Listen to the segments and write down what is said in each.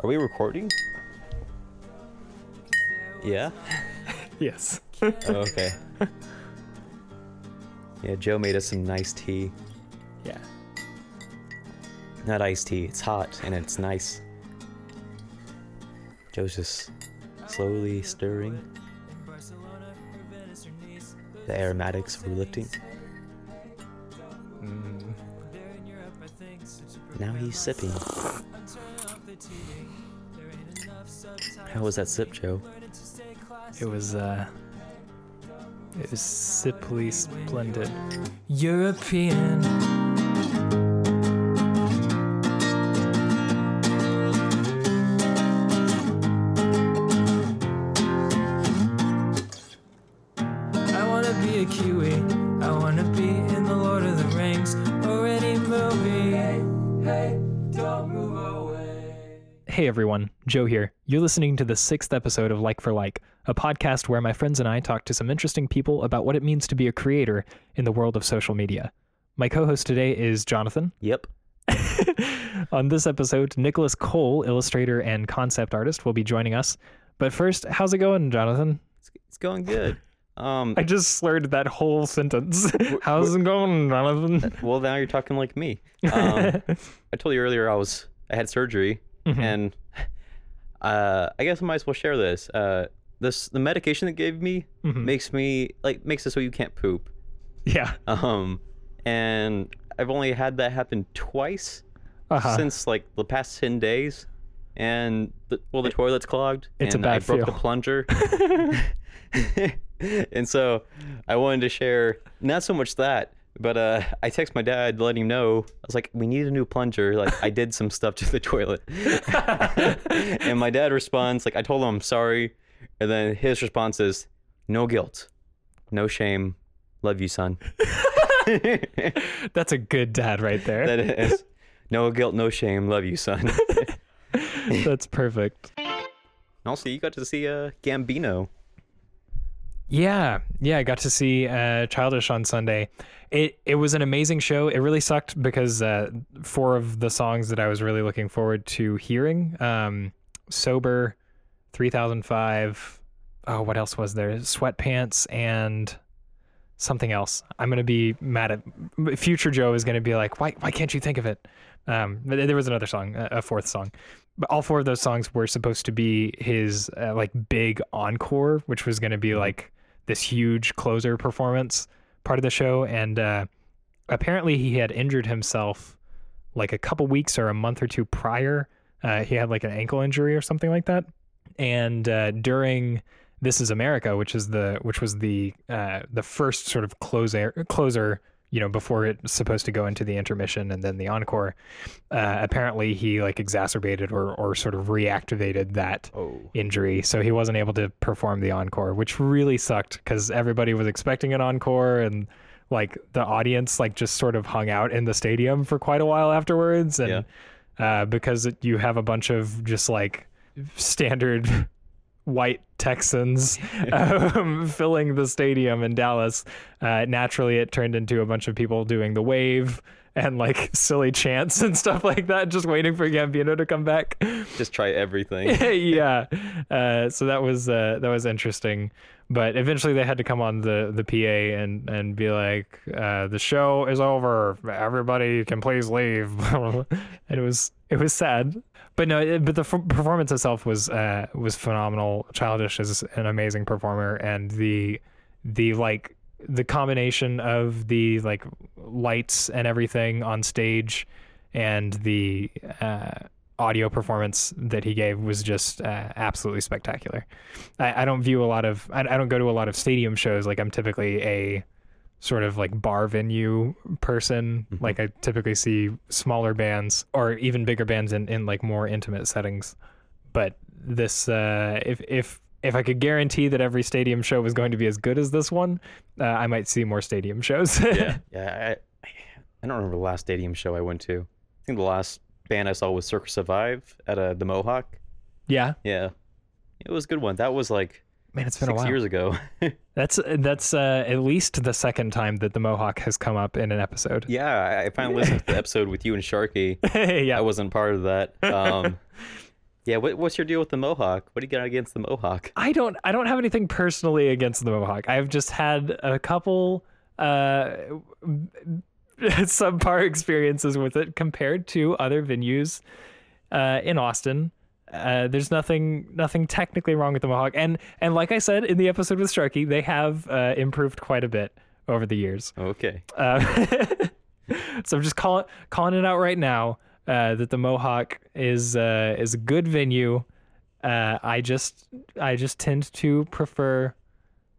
Are we recording? Yeah. Yes. Oh, okay. Yeah, Joe made us some nice tea. Yeah. Not iced tea. It's hot and it's nice. Joe's just slowly stirring. The aromatics were lifting. Mm, Now he's sipping. How was that sip, Joe? it was uh it was simply splendid. European. I wanna be a Kiwi. I wanna be in the Lord of the Rings or any movie. Hey, hey, don't move away. Hey everyone, Joe here. You're listening to the sixth episode of Like for Like, a podcast where my friends and I talk to some interesting people about what it means to be a creator in the world of social media. My co host today is Jonathan. Yep. On this episode, Nicholas Kole, illustrator and concept artist, will be joining us. But first, how's it going, Jonathan? It's, going good. Um, I just slurred that whole sentence. How's it going, Jonathan? well, now you're talking like me. Um, I told you earlier I was I had surgery, Mhm. and uh, I guess I might as well share this. Uh, this the medication they gave me Mhm. makes me like makes it so you can't poop. Yeah. Um, and I've only had that happen twice Uh-huh. since like the past ten days, and the, well, the toilet's clogged, It's a and I bad broke the plunger. and so I wanted to share not so much that, but uh, I text my dad to let him know. I was like, "We need a new plunger. Like I did some stuff to the toilet." and my dad responds like, "I told him I'm sorry," and then his response is, "No guilt, no shame, love you, son." That's a good dad right there. that is, no guilt, no shame, love you, son. That's perfect. also, you got to see uh, Gambino. Yeah, yeah, I got to see uh, Childish on Sunday. It it was an amazing show. It really sucked because uh, four of the songs that I was really looking forward to hearing, um, "Sober," "Three Thousand Five," oh, what else was there? "Sweatpants" and something else. I'm gonna be mad at future Joe is gonna be like, why why can't you think of it? Um, but there was another song, a fourth song. But all four of those songs were supposed to be his uh, like big encore, which was going to be like this huge closer performance part of the show. And uh, apparently, he had injured himself like a couple weeks or a month or two prior. Uh, he had like an ankle injury or something like that. And uh, during This Is America, which is the which was the uh, the first sort of closer closer, you know, before it's supposed to go into the intermission and then the encore. Uh, apparently, he like exacerbated or or sort of reactivated that Oh. injury, so he wasn't able to perform the encore, which really sucked because everybody was expecting an encore and like the audience like just sort of hung out in the stadium for quite a while afterwards and uh, because it, you have a bunch of just like standard white Texans um, filling the stadium in Dallas. Uh, naturally, it turned into a bunch of people doing the wave and like silly chants and stuff like that, just waiting for Gambino to come back. Just try everything. yeah. Uh, so that was uh, that was interesting. But eventually they had to come on the, the PA and, and be like, uh, the show is over. Everybody can please leave. and it was it was sad. But no, it, but the f- performance itself was uh, was phenomenal. Childish is an amazing performer, and the the like the combination of the like lights and everything on stage and the uh, audio performance that he gave was just uh, absolutely spectacular. I, I don't view a lot of I, I don't go to a lot of stadium shows. Like I'm typically a sort of like bar venue person. Mhm. Like I typically see smaller bands or even bigger bands in, in like more intimate settings. But this uh, if if if I could guarantee that every stadium show was going to be as good as this one, uh, I might see more stadium shows. yeah. Yeah. I, I don't remember the last stadium show I went to. I think the last band I saw was Circa Survive at uh, the Mohawk. yeah. Yeah. It was a good one. That was like Man, it's been a while. years ago. That's that's uh, at least the second time that the Mohawk has come up in an episode. yeah, I, I finally listened to the episode with you and Sharky. yeah. I wasn't part of that. Um, Yeah, what, what's your deal with the Mohawk? What do you got against the Mohawk? I don't I don't have anything personally against the Mohawk. I've just had a couple uh subpar experiences with it compared to other venues uh in Austin. Uh, there's nothing nothing technically wrong with the Mohawk, and and like I said in the episode with Starkey, they have uh, improved quite a bit over the years. Okay. Uh, so I'm just calling calling it out right now uh, that the Mohawk is uh, is a good venue. Uh, I just I just tend to prefer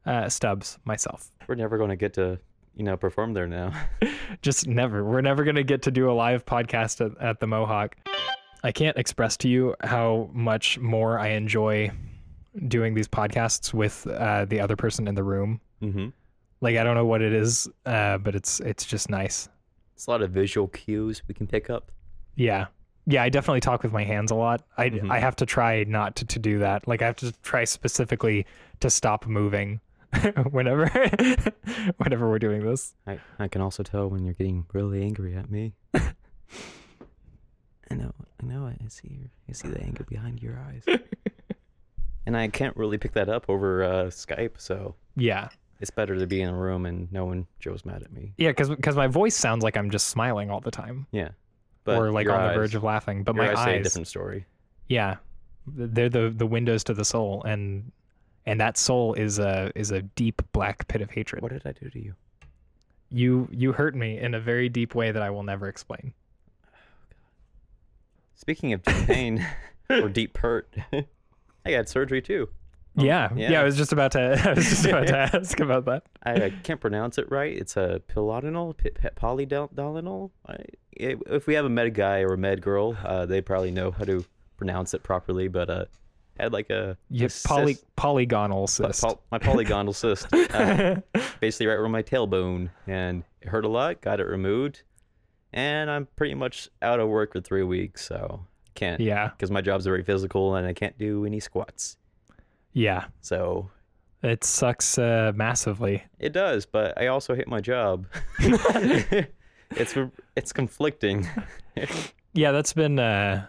uh, Stubbs myself. We're never going to get to, you know, perform there now. Just never. We're never gonna get to do a live podcast at, at the Mohawk. I can't express to you how much more I enjoy doing these podcasts with uh, the other person in the room. mm-hmm. Like I don't know what it is, uh, but it's it's just nice. It's a lot of visual cues we can pick up. Yeah. Yeah, I definitely talk with my hands a lot. I Mhm. I have to try not to, to do that. Like I have to try specifically to stop moving whenever whenever we're doing this. I, I can also tell when you're getting really angry at me. I know, I know, I see your, I see the anger behind your eyes. and I can't really pick that up over uh, Skype, so Yeah. it's better to be in a room and knowing Joe's mad at me. Yeah, cuz cuz my voice sounds like I'm just smiling all the time Yeah, but or like on the verge of laughing, but my eyes say a eyes different story. Yeah. They're the the windows to the soul and and that soul is a is a deep black pit of hatred. What did I do to you? You you hurt me in a very deep way that I will never explain. Speaking of deep pain or deep hurt, I had surgery too. Yeah, yeah, yeah. I was just about to I was just about to ask about that. I, I can't pronounce it right. It's a pilodinol, p- p- polydolinol. If we have a med guy or a med girl, uh, they probably know how to pronounce it properly. But uh, had like a, You a poly cyst- polygonal po- cyst. pol- my polygonal cyst, uh, basically right where my tailbone, and it hurt a lot. Got it removed, and I'm pretty much out of work for three weeks. So can't yeah, because my job's very physical and I can't do any squats. Yeah. So It sucks uh, massively. It does, but I also hate my job. it's it's conflicting. Yeah, that's been uh,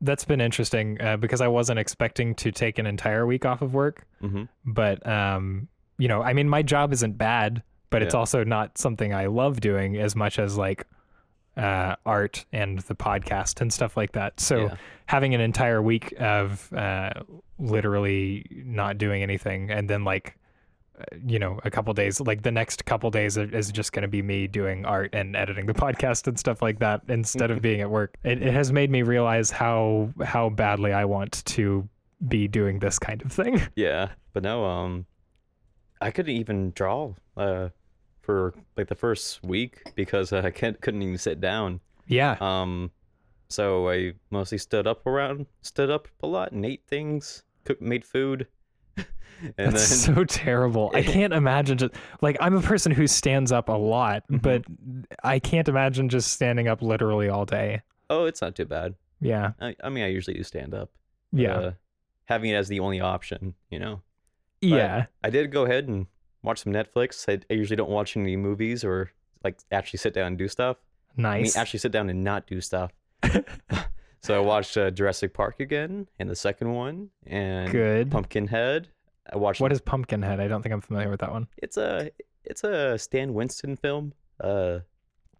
that's been interesting uh, because I wasn't expecting to take an entire week off of work. hmm but um you know i mean my job isn't bad but it's also not something i love doing as much as like uh art and the podcast and stuff like that. So Yeah. having an entire week of uh literally not doing anything and then like uh, you know a couple days like the next couple days is just going to be me doing art and editing the podcast and stuff like that instead of being at work. It, it has made me realize how how badly i want to be doing this kind of thing. Yeah, but no, um, I couldn't even draw uh for like the first week because I can't couldn't even sit down. yeah Um, so I mostly stood up around, stood up a lot, and ate things, cooked, made food, and That's then so terrible. I can't imagine just like I'm a person who stands up a lot, Mhm. but I can't imagine just standing up literally all day. oh, it's not too bad. Yeah. I, I mean, I usually do stand up. Yeah. uh, having it as the only option, you know. yeah. I did go ahead and watch some Netflix. I, I usually don't watch any movies or like actually sit down and do stuff. I mean, Nice. actually sit down and not do stuff. so I watched uh, Jurassic Park again and the second one and Good. Pumpkinhead. I watched. What is Pumpkinhead? I don't think I'm familiar with that one. It's a it's a Stan Winston film. Uh,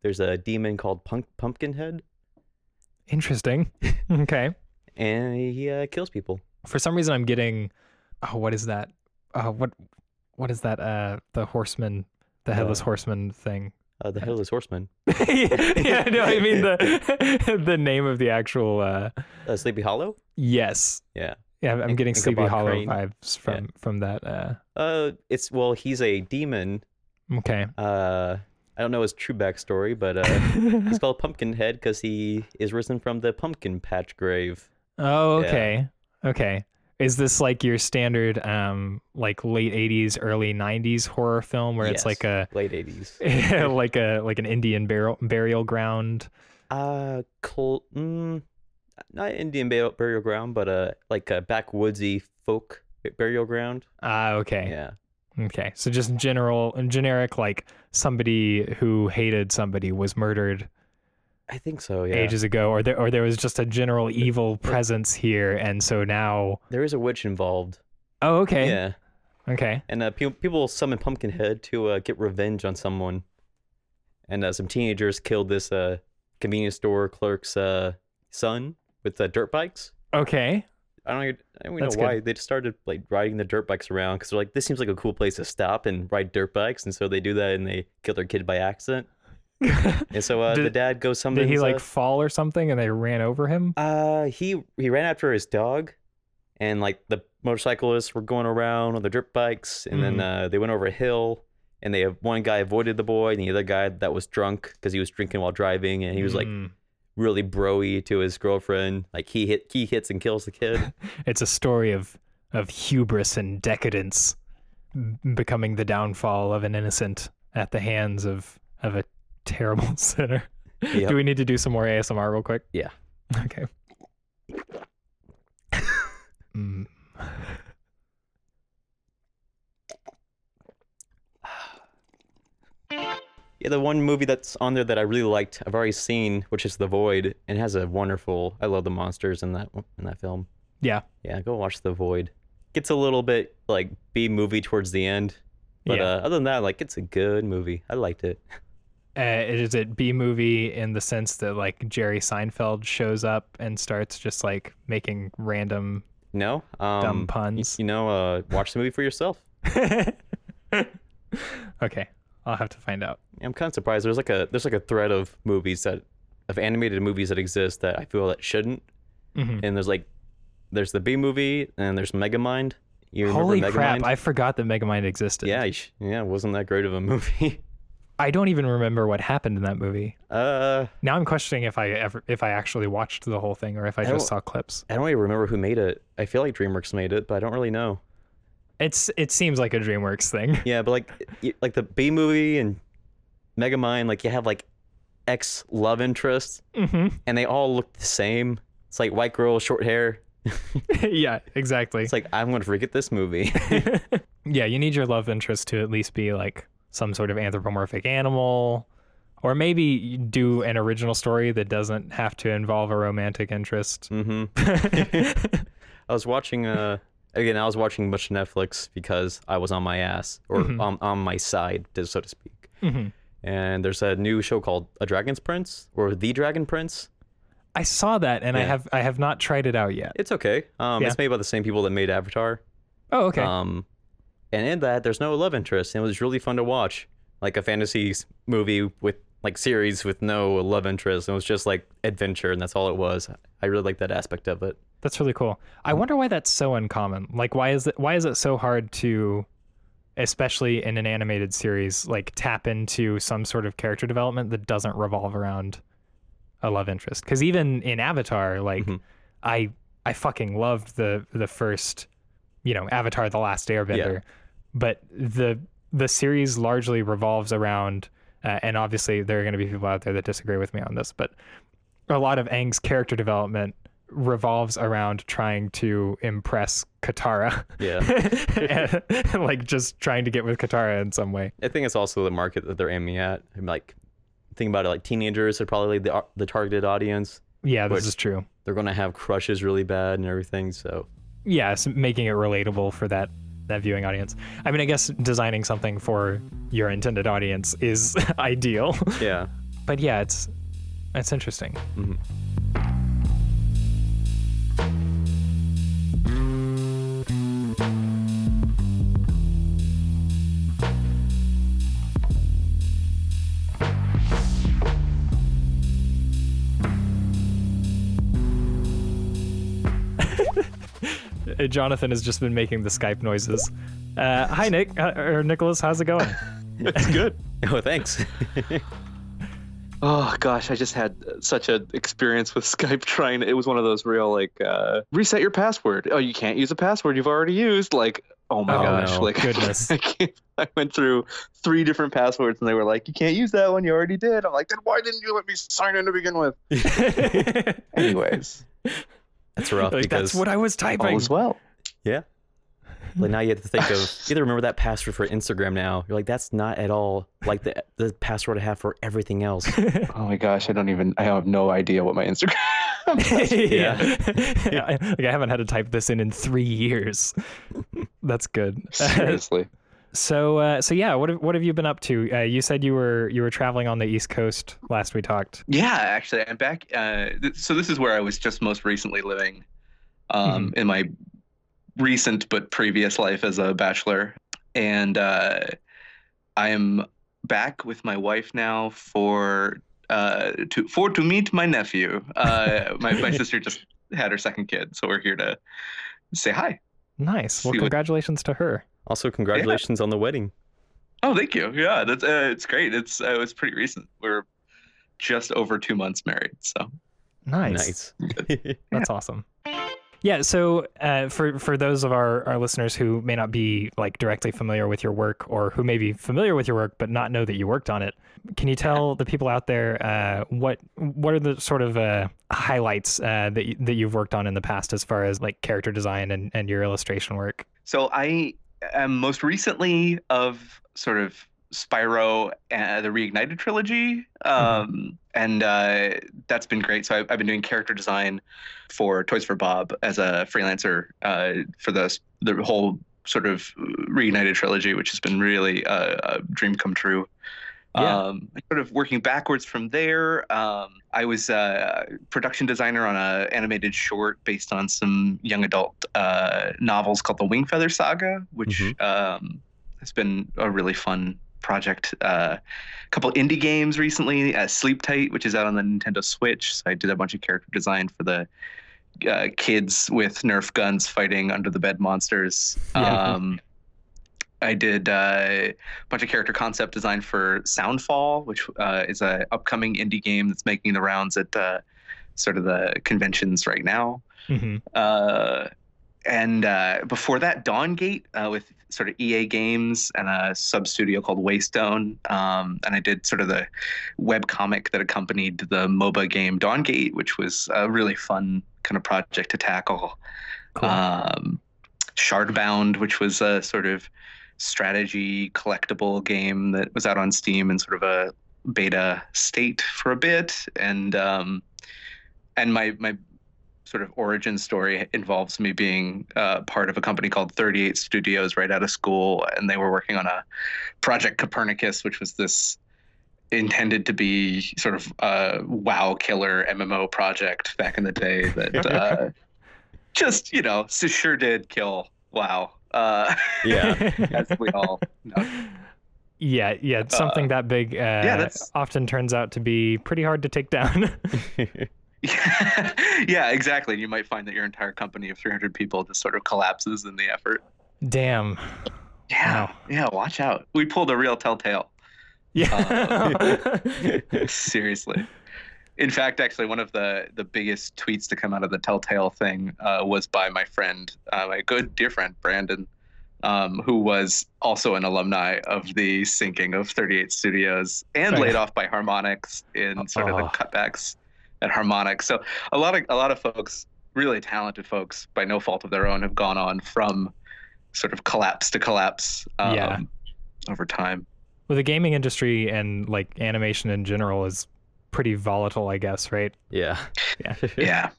there's a demon called Punk Pumpkinhead, Interesting. okay. and he uh, kills people. For some reason I'm getting oh what is that? Uh what what is that uh the horseman the headless Uh, horseman thing? Uh, the Headless Horseman, yeah, no, I mean the the name of the actual uh uh, Sleepy Hollow. yes. Yeah. Yeah, I'm getting Sleepy Hollow Crane. vibes from from that uh Uh, it's well, he's a demon okay. Uh, I don't know his true backstory, but uh, he's called Pumpkinhead because he is risen from the pumpkin patch grave. Oh, Yeah. okay. Is this like your standard um like late 80s early 90s horror film where it's like a late eighties. like a like an Indian burial burial ground? Uh, col- mm, not Indian burial, burial ground, but uh, like a backwoodsy folk burial ground. Ah, okay. Yeah, Okay. So just general and generic like somebody who hated somebody was murdered I think so. Yeah. ages ago, or there or there was just a general evil presence here, and so now. There is a witch involved. Oh, okay. Yeah. Okay. And uh, pe- people summon Pumpkinhead to uh, get revenge on someone. And uh, some teenagers killed this uh, convenience store clerk's uh, son with uh, dirt bikes. Okay. I don't, even- I don't know why they just started like riding the dirt bikes around because they're like, this seems like a cool place to stop and ride dirt bikes, and so they do that and they kill their kid by accident. And so uh, the dad goes summons. Did he like uh, fall or something, and they ran over him? Uh, he he ran after his dog, and like the motorcyclists were going around on the dirt bikes, and then uh, they went over a hill, and they one guy avoided the boy, and the other guy that was drunk because he was drinking while driving, and he was like Mm. really broy to his girlfriend, like he hit he hits and kills the kid. It's a story of of hubris and decadence, becoming the downfall of an innocent at the hands of of a terrible sinner. Yep. Do we need to do some more ASMR real quick? Yeah. Okay. Mm. yeah, the one movie that's on there that I really liked, I've already seen, which is The Void, and it has a wonderful. I love the monsters in that in that film. Yeah. Yeah, go watch The Void. Gets a little bit like B movie towards the end, but Yeah. uh, other than that, like it's a good movie. I liked it. Uh, is it B movie in the sense that like Jerry Seinfeld shows up and starts just like making random No, um, dumb puns? You know, uh, watch the movie for yourself. okay, I'll have to find out. I'm kind of surprised. There's like a there's like a thread of movies that of animated movies that exist that I feel that shouldn't. Mhm. And there's like there's the B movie and there's Megamind. You Holy Megamind? crap! I forgot that Megamind existed. yeah, yeah, wasn't that great of a movie. I don't even remember what happened in that movie. uh, Now I'm questioning if I ever if I actually watched the whole thing or if I, I just saw clips. I don't even remember who made it. I feel like DreamWorks made it, but I don't really know. It's it seems like a DreamWorks thing. Yeah, but like like the B movie and Megamind, like you have like ex love interests, hmm and they all look the same. It's like white girl, short hair. yeah, exactly. It's like I'm gonna forget this movie. yeah, you need your love interest to at least be like some sort of anthropomorphic animal, or maybe do an original story that doesn't have to involve a romantic interest. hmm I was watching uh again. I was watching much Netflix because I was on my ass or Mhm. on on my side, so to speak. Mhm. And there's a new show called A Dragon's Prince or The Dragon Prince. I saw that, and I have I have not tried it out yet. It's okay. Um, Yeah. it's made by the same people that made Avatar. Oh, okay. Um, and in that, there's no love interest, and it was really fun to watch, like a fantasy movie with like series with no love interest. and It was just like adventure, and that's all it was. I really like that aspect of it. That's really cool. I wonder why that's so uncommon. Like, why is it why is it so hard to, especially in an animated series, like tap into some sort of character development that doesn't revolve around a love interest? Because even in Avatar, like, Mhm. I I fucking loved the the first, you know, Avatar: The Last Airbender, but the the series largely revolves around, uh, and obviously there are going to be people out there that disagree with me on this, but a lot of Aang's character development revolves around trying to impress Katara. Yeah. And, like just trying to get with Katara in some way. I think it's also the market that they're aiming at. I'm like, think about it, like teenagers are probably the the targeted audience. Yeah, this is true. They're gonna have crushes really bad and everything. So It's making it relatable for that that viewing audience. I mean, I guess designing something for your intended audience is ideal. yeah. but yeah, it's it's interesting. Mhm. Jonathan has just been making the Skype noises. Uh, hi, Nick uh, or Nicholas. How's it going? It's good. Oh, thanks. Oh gosh, I just had such an experience with Skype trying. It was one of those real like uh, reset your password. Oh, you can't use a password you've already used. Like, oh my Oh, gosh, no. like Goodness. I, I went through three different passwords and they were like, you can't use that one. You already did. I'm like, then why didn't you let me sign in to begin with? Anyways, That's rough like, because that's what I was all typing. is well. Yeah. Like now you have to think of you have to remember that password for Instagram now. You're like, that's not at all like the the password I have for everything else. Oh my gosh, I don't even. I have no idea what my Instagram. yeah. yeah. Like I haven't had to type this in in three years. That's good. Seriously. so, uh, so yeah, what have, what have you been up to? Uh, you said you were you were traveling on the East Coast last we talked. Yeah, actually, I'm back. Uh, th- so this is where I was just most recently living, um, in my recent but previous life as a bachelor, and uh, I am back with my wife now for uh, to for to meet my nephew. Uh, my my sister just had her second kid, so we're here to say hi. Nice. Well, See what- congratulations to her. Also, congratulations on the wedding. Oh, thank you. Yeah, that's uh, it's great. It's uh, it was pretty recent. We're just over two months married, so Nice. Nice. That's awesome. Yeah. So, uh, for for those of our, our listeners who may not be like directly familiar with your work, or who may be familiar with your work but not know that you worked on it, can you tell the people out there uh, what what are the sort of uh, highlights uh, that that you've worked on in the past as far as like character design and, and your illustration work? So I am most recently of sort of Spyro, uh, the Reignited trilogy, um, and uh, that's been great. So I've, I've been doing character design for Toys for Bob as a freelancer uh, for the the whole sort of Reignited trilogy, which has been really a, a dream come true. Yeah. Um, sort of working backwards from there, um, I was a production designer on a animated short based on some young adult uh, novels called the Wingfeather Saga, which Mhm. um, has been a really fun project. Uh, a couple indie games recently, uh, Sleep Tight, which is out on the Nintendo Switch. So I did a bunch of character design for the uh, kids with Nerf guns fighting under the bed monsters. Yeah. Um, I did uh, a bunch of character concept design for Soundfall, which uh, is an upcoming indie game that's making the rounds at uh, sort of the conventions right now. hmm Uh, and uh, before that, Dawngate uh, with sort of EA Games and a sub studio called Waystone. Um, and I did sort of the web comic that accompanied the MOBA game Dawngate, which was a really fun kind of project to tackle. Cool. Um, Shardbound, which was a sort of strategy collectible game that was out on Steam in sort of a beta state for a bit, and um, and my my sort of origin story involves me being uh, part of a company called 38 Studios right out of school, and they were working on a project Copernicus, which was this intended to be sort of a WoW killer MMO project back in the day that uh, just you know sure did kill WoW. Uh, Yeah. as we all know. yeah, yeah. Something that big uh, that's- often turns out to be pretty hard to take down. yeah, exactly. And you might find that your entire company of 300 people just sort of collapses in the effort. Damn. Yeah, Wow. yeah. Watch out. We pulled a real telltale. Yeah. Seriously. In fact, actually, one of the the biggest tweets to come out of the Telltale thing uh, was by my friend, uh, my good dear friend Brandon, um, who was also an alumni of the sinking of 38 Studios and Oh, laid yeah. off by Harmonix in sort of the Oh. cutbacks at Harmonix. So a lot of a lot of folks, really talented folks, by no fault of their own, have gone on from sort of collapse to collapse um, Yeah. over time. well, the gaming industry and like animation in general is pretty volatile, I guess, right? yeah. Yeah. Yeah,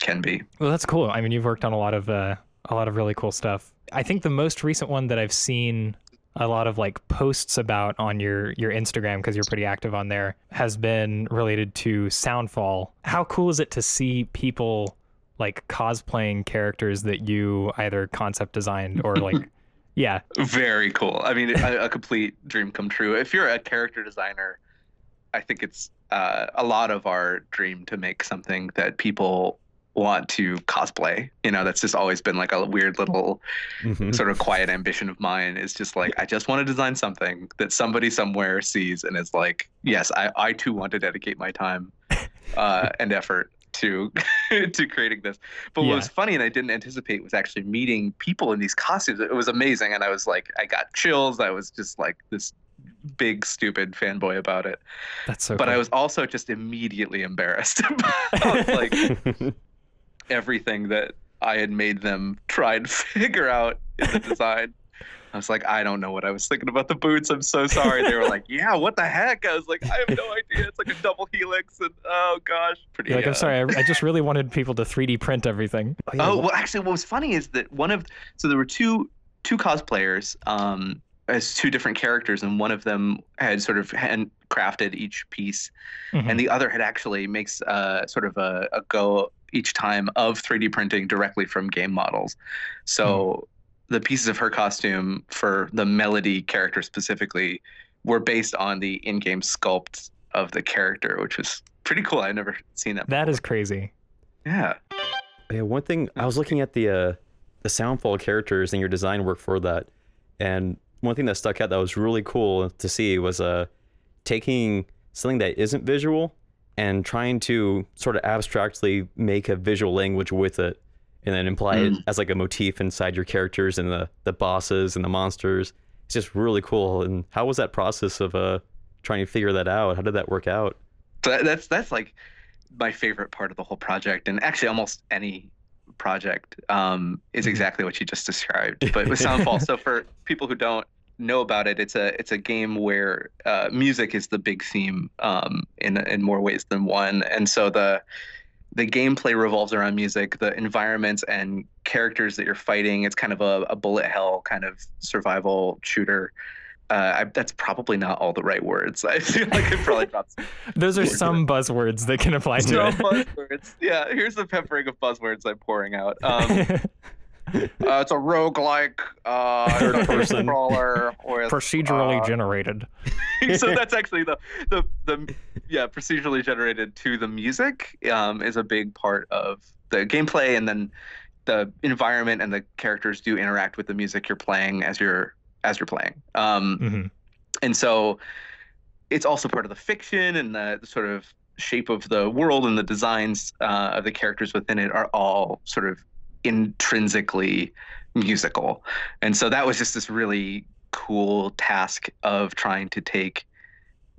can be. Well, that's cool. I mean, you've worked on a lot of uh, a lot of really cool stuff. I think the most recent one that I've seen a lot of like posts about on your your Instagram because you're pretty active on there has been related to Soundfall. How cool is it to see people like cosplaying characters that you either concept designed or like yeah, Very cool. I mean, a, a complete dream come true. If you're a character designer, I think it's uh, a lot of our dream to make something that people want to cosplay. You know, that's just always been like a weird little Mhm. sort of quiet ambition of mine. Is just like I just want to design something that somebody somewhere sees and is like, yes, I, I too want to dedicate my time uh, and effort to to creating this. But Yeah. what was funny and I didn't anticipate was actually meeting people in these costumes. It was amazing, and I was like, I got chills. I was just like this big stupid fanboy about it. that's so. But I was also just immediately embarrassed about like everything that I had made them try and figure out in the design. I was like, I don't know what I was thinking about the boots. I'm so sorry. They were like, Yeah, what the heck? I was like, I have no idea. It's like a double helix, and oh gosh, pretty. You're like, uh, I'm sorry, I, I just really wanted people to 3D print everything. yeah, Oh well, actually, what was funny is that one of so there were two two cosplayers um, as two different characters, and one of them had sort of handcrafted each piece, Mhm. and the other had actually makes uh, sort of a, a go each time of 3D printing directly from game models. So the pieces of her costume for the Melody character specifically were based on the in-game sculpt of the character, which was pretty cool. I've never seen that. that is crazy. Yeah. Yeah, one thing I was looking at the uh, the Soundfall characters and your design work for that, and one thing that stuck out that was really cool to see was uh taking something that isn't visual and trying to sort of abstractly make a visual language with it, and then imply it Mm. as like a motif inside your characters and the the bosses and the monsters. It's just really cool. And how was that process of uh trying to figure that out? How did that work out? So that's that's like my favorite part of the whole project, and actually almost any project um, is Mhm. exactly what you just described. But with Soundfall, so for people who don't know about it, it's a it's a game where uh, music is the big theme um, in in more ways than one, and so the the gameplay revolves around music, the environments and characters that you're fighting. It's kind of a, a bullet hell kind of survival shooter. Uh, I, that's probably not all the right words. I feel like I probably some Those are some buzzwords that can apply to no it. buzzwords. Yeah, here's the peppering of buzzwords I'm pouring out. Um, uh, it's a roguelike uh, Third person. crawler with Procedurally uh, generated. so that's actually the the the yeah procedurally generated to the music um, is a big part of the gameplay, and then the environment and the characters do interact with the music you're playing as you're as you're playing. Um, Mhm. and so it's also part of the fiction and the, the sort of shape of the world and the designs uh, of the characters within it are all sort of intrinsically musical and so that was just this really cool task of trying to take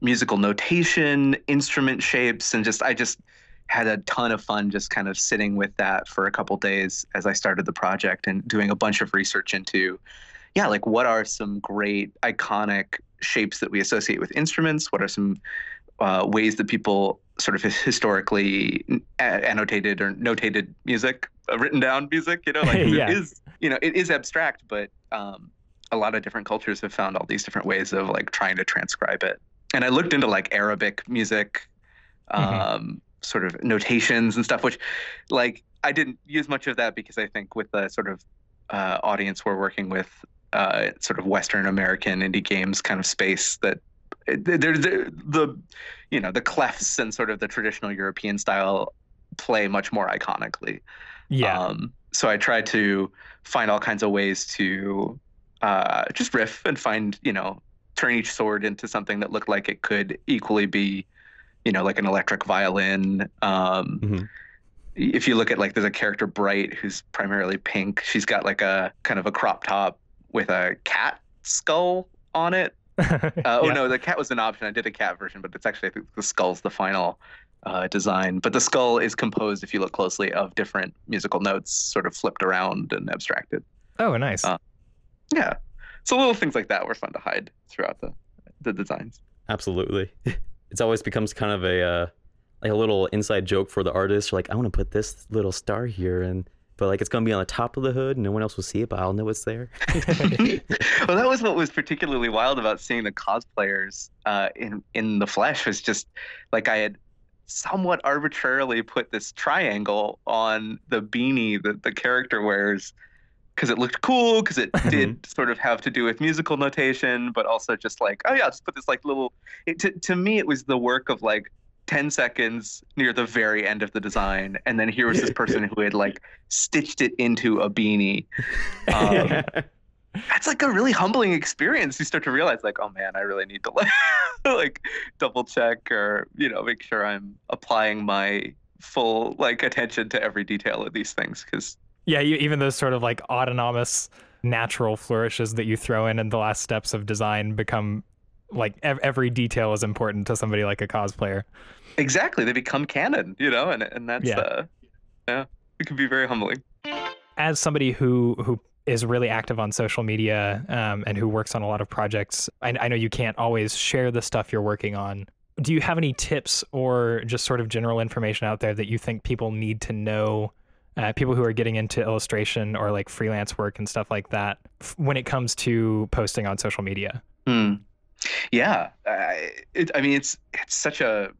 musical notation instrument shapes and just i just had a ton of fun just kind of sitting with that for a couple days as i started the project and doing a bunch of research into yeah, like what are some great iconic shapes that we associate with instruments? What are some uh, ways that people sort of historically annotated or notated music, written down music? You know, like Yeah. it is, you know, it is abstract, but um, a lot of different cultures have found all these different ways of like trying to transcribe it. And I looked into like Arabic music, um, Mhm. sort of notations and stuff, which like I didn't use much of that because I think with the sort of uh, audience we're working with, uh, sort of Western American indie games kind of space that there's the, the you know the clefs and sort of the traditional European style play much more iconically. Yeah. Um, so I tried to find all kinds of ways to uh, just riff and find, you know, turn each sword into something that looked like it could equally be, you know, like an electric violin. Um, Mhm. If you look at like, there's a character Bright who's primarily pink. She's got like a kind of a crop top with a cat skull on it. Uh, Oh Yeah. no, the cat was an option. I did a cat version, but it's actually I think the skull's the final uh, design. But the skull is composed, if you look closely, of different musical notes, sort of flipped around and abstracted. Oh, nice. Uh, Yeah, so little things like that were fun to hide throughout the the designs. Absolutely. It's always becomes kind of a uh, like a little inside joke for the artist. Like, I want to put this little star here, and but like it's gonna be on the top of the hood, and no one else will see it, but I'll know it's there. well, that was what was particularly wild about seeing the cosplayers uh, in in the flesh was just like I had somewhat arbitrarily put this triangle on the beanie that the character wears because it looked cool because it did sort of have to do with musical notation but also just like oh yeah just put this like little it, to, to me it was the work of like 10 seconds near the very end of the design and then here was this person who had like stitched it into a beanie. Um, that's like a really humbling experience. You start to realize, like, oh man, I really need to like, like double check or you know make sure I'm applying my full like attention to every detail of these things because Yeah, you, even those sort of like autonomous natural flourishes that you throw in in the last steps of design become like ev- every detail is important to somebody like a cosplayer. exactly they become canon, you know, and and that's Yeah. uh, yeah, it can be very humbling. as somebody who who is really active on social media um, and who works on a lot of projects, I, I know you can't always share the stuff you're working on. Do you have any tips or just sort of general information out there that you think people need to know? Uh, people who are getting into illustration or like freelance work and stuff like that f- when it comes to posting on social media. Hmm. Yeah, I, it, I mean it's it's such a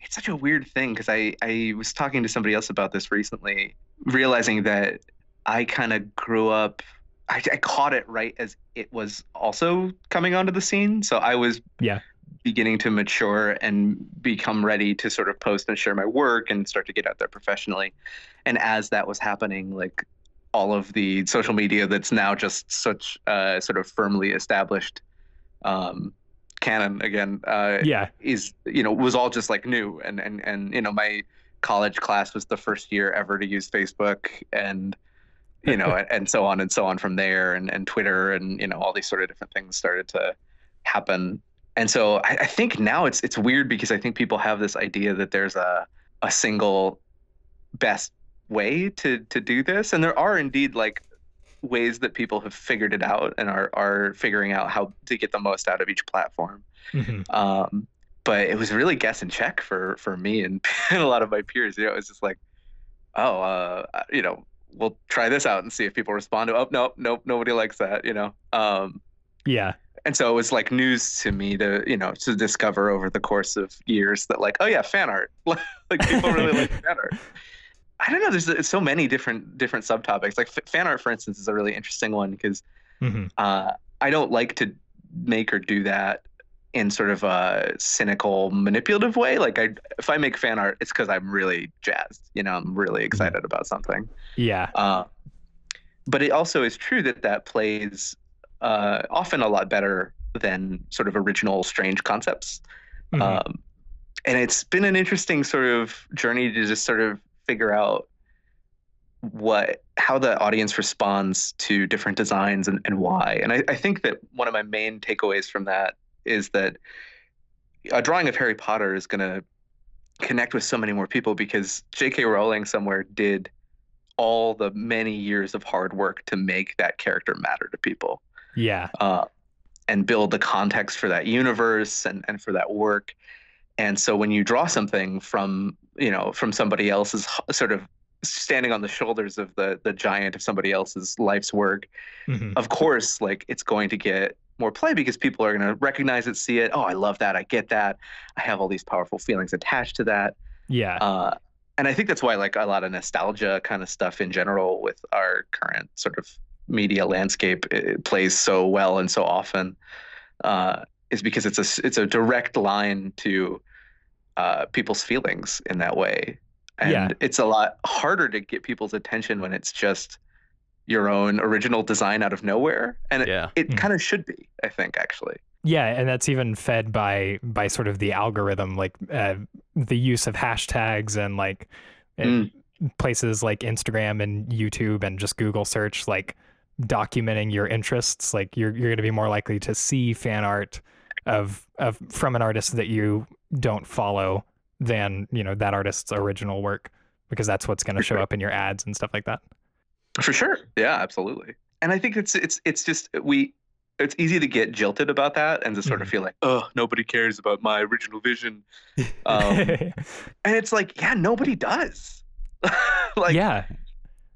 it's such a weird thing because I I was talking to somebody else about this recently, realizing that I kind of grew up. I, I caught it right as it was also coming onto the scene, so I was Yeah. beginning to mature and become ready to sort of post and share my work and start to get out there professionally. And as that was happening, like all of the social media that's now just such uh, sort of firmly established um, canon again uh, Yeah. is you know was all just like new and and and you know my college class was the first year ever to use Facebook and you know and, and so on and so on from there and and Twitter and you know all these sort of different things started to happen. And so I, I think now it's it's weird because I think people have this idea that there's a a single best way to to do this. And there are indeed like ways that people have figured it out and are are figuring out how to get the most out of each platform. Hmm um, but it was really guess and check for for me and, and a lot of my peers. You know, it was just like, oh, uh, you know, we'll try this out and see if people respond to. Oh, nope, nope, nobody likes that. You know, um, Yeah. and so it was like news to me to you know to discover over the course of years that like, oh yeah, fan art. like people really like fan art. I don't know. There's uh, so many different different subtopics. Like f- fan art, for instance, is a really interesting one because hmm uh, I don't like to make or do that in sort of a cynical, manipulative way. Like I, if I make fan art, it's because I'm really jazzed. You know, I'm really excited about something. Yeah. Uh, but it also is true that that plays uh, often a lot better than sort of original, strange concepts. Mhm. Um, and it's been an interesting sort of journey to just sort of figure out what how the audience responds to different designs and, and why. And I, I think that one of my main takeaways from that is that a drawing of Harry Potter is going to connect with so many more people because J.K. Rowling somewhere did all the many years of hard work to make that character matter to people yeah. uh, and build the context for that universe and, and for that work. And so when you draw something from you know from somebody else's sort of standing on the shoulders of the the giant of somebody else's life's work, hmm of course, like it's going to get more play because people are going to recognize it, see it. Oh, I love that. I get that. I have all these powerful feelings attached to that. Yeah. Uh, and I think that's why like a lot of nostalgia kind of stuff in general with our current sort of media landscape it plays so well and so often uh, is because it's a it's a direct line to uh, people's feelings in that way, and Yeah. it's a lot harder to get people's attention when it's just your own original design out of nowhere, and it, Yeah. it Mhm. kind of should be, I think, actually. Yeah, and that's even fed by by sort of the algorithm, like uh, the use of hashtags and like Mm. places like Instagram and YouTube and just Google search, like documenting your interests. Like you're you're going to be more likely to see fan art of of from an artist that you don't follow than you know that artist's original work because that's what's going to show sure. up in your ads and stuff like that. For sure. Yeah, absolutely. And I think it's it's it's just we it's easy to get jilted about that and to sort of feel like, oh, nobody cares about my original vision. Um, and it's like, yeah, nobody does. like yeah,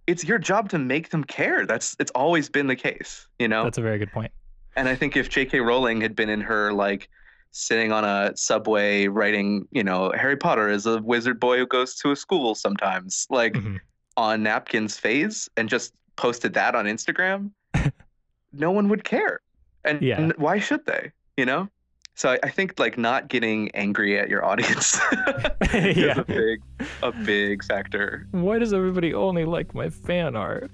it's your job to make them care. That's it's always been the case, you know? that's a very good point. And I think if J.K. Rowling had been in her like sitting on a subway writing, you know, Harry Potter is a wizard boy who goes to a school sometimes, like Mhm. On napkins phase and just posted that on Instagram, no one would care. And, Yeah. and why should they? You know? So I, I think like not getting angry at your audience is Yeah. a big a big factor. Why does everybody only like my fan art?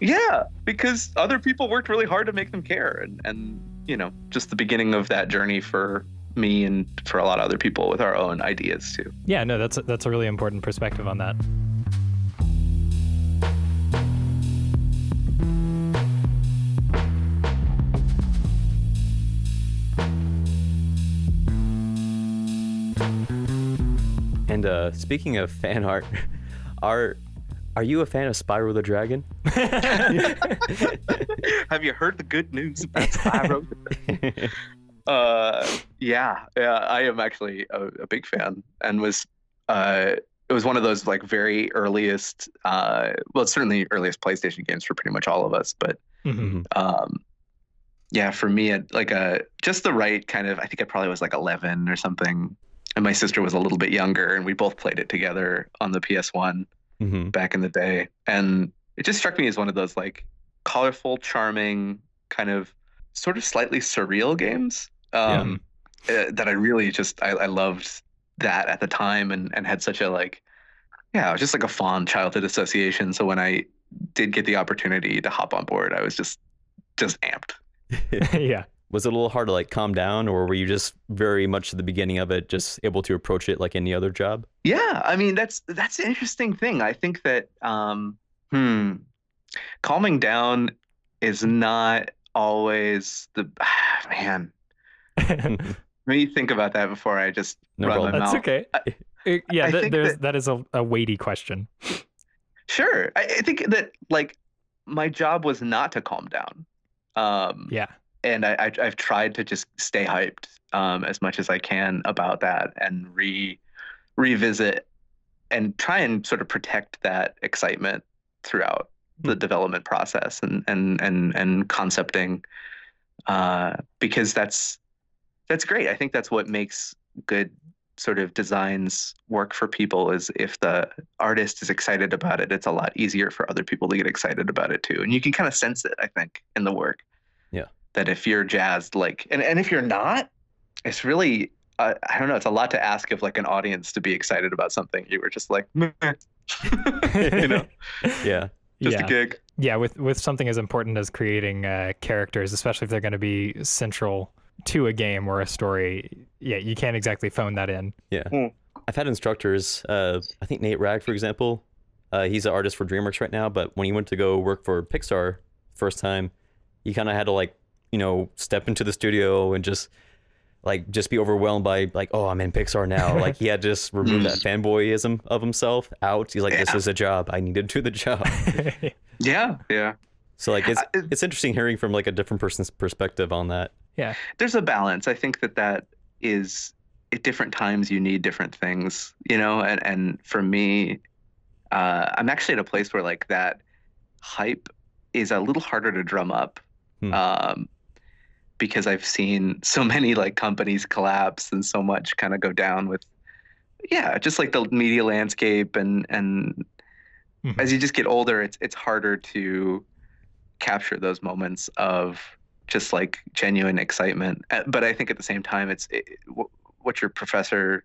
Yeah, because other people worked really hard to make them care and and you know, just the beginning of that journey for me and for a lot of other people with our own ideas too. Yeah, no, that's a, that's a really important perspective on that. And uh, speaking of fan art, our Are you a fan of Spyro the Dragon? Have you heard the good news about Spyro? uh, yeah, yeah, I am actually a, a big fan, and was uh, it was one of those like very earliest, uh, well, certainly earliest PlayStation games for pretty much all of us, but Mhm. um, yeah, for me, it, like a just the right kind of. I think I probably was like 11 or something, and my sister was a little bit younger, and we both played it together on the PS1 hmm back in the day, and it just struck me as one of those like colorful, charming, kind of sort of slightly surreal games um, uh, that I really just I, I loved that at the time, and and had such a like yeah, it was just like a fond childhood association. So when I did get the opportunity to hop on board, I was just just amped. yeah. Was it a little hard to like calm down, or were you just very much at the beginning of it, just able to approach it like any other job? Yeah, I mean that's that's an interesting thing. I think that um hmm calming down is not always the man. Let me think about that before I just No run problem. my That's mouth. okay. I- Uh, yeah, th- there's that- that is a, a weighty question. Sure. I, I think that like my job was not to calm down. Um Yeah. And I, I I've tried to just stay hyped um as much as I can about that and re revisit and try and sort of protect that excitement throughout the development process and and and and concepting uh because that's that's great. I think that's what makes good sort of designs work for people is if the artist is excited about it, it's a lot easier for other people to get excited about it too. And you can kind of sense it, I think, in the work. Yeah. That if you're jazzed, like, and, and if you're not, it's really, uh, I don't know, it's a lot to ask of like an audience to be excited about something. You were just like, "Meh." you know, yeah. just yeah. a gig. yeah, with with something as important as creating uh, characters, especially if they're going to be central to a game or a story, yeah, you can't exactly phone that in. Yeah. I've had instructors. Uh, I think Nate Wragg, for example, uh, he's an artist for DreamWorks right now. But when he went to go work for Pixar first time, he kind of had to like, you know, step into the studio and just like just be overwhelmed by like, oh, I'm in Pixar now. like he had to just remove that fanboyism of himself out. He's like, this is a job. I need to do the job. Yeah. Yeah. So like it's I- it's interesting hearing from like a different person's perspective on that. Yeah there's a balance. I think that that is at different times you need different things, you know. And and for me, uh, I'm actually at a place where like that hype is a little harder to drum up, Hmm. um, because I've seen so many like companies collapse and so much kind of go down with, yeah, just like the media landscape and and Mhm. as you just get older, it's it's harder to capture those moments of just like genuine excitement. Uh, But I think at the same time, it's it, what your professor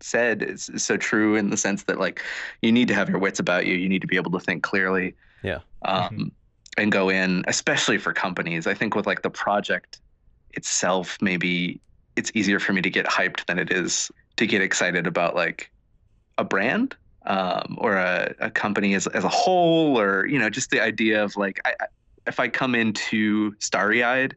said is, is so true in the sense that like you need to have your wits about you. You need to be able to think clearly. Yeah. Um, And go in, especially for companies. I think with like the project itself, maybe it's easier for me to get hyped than it is to get excited about like a brand um, or a, a company as, as a whole, or you know, just the idea of like, I, I, if I come in too starry-eyed,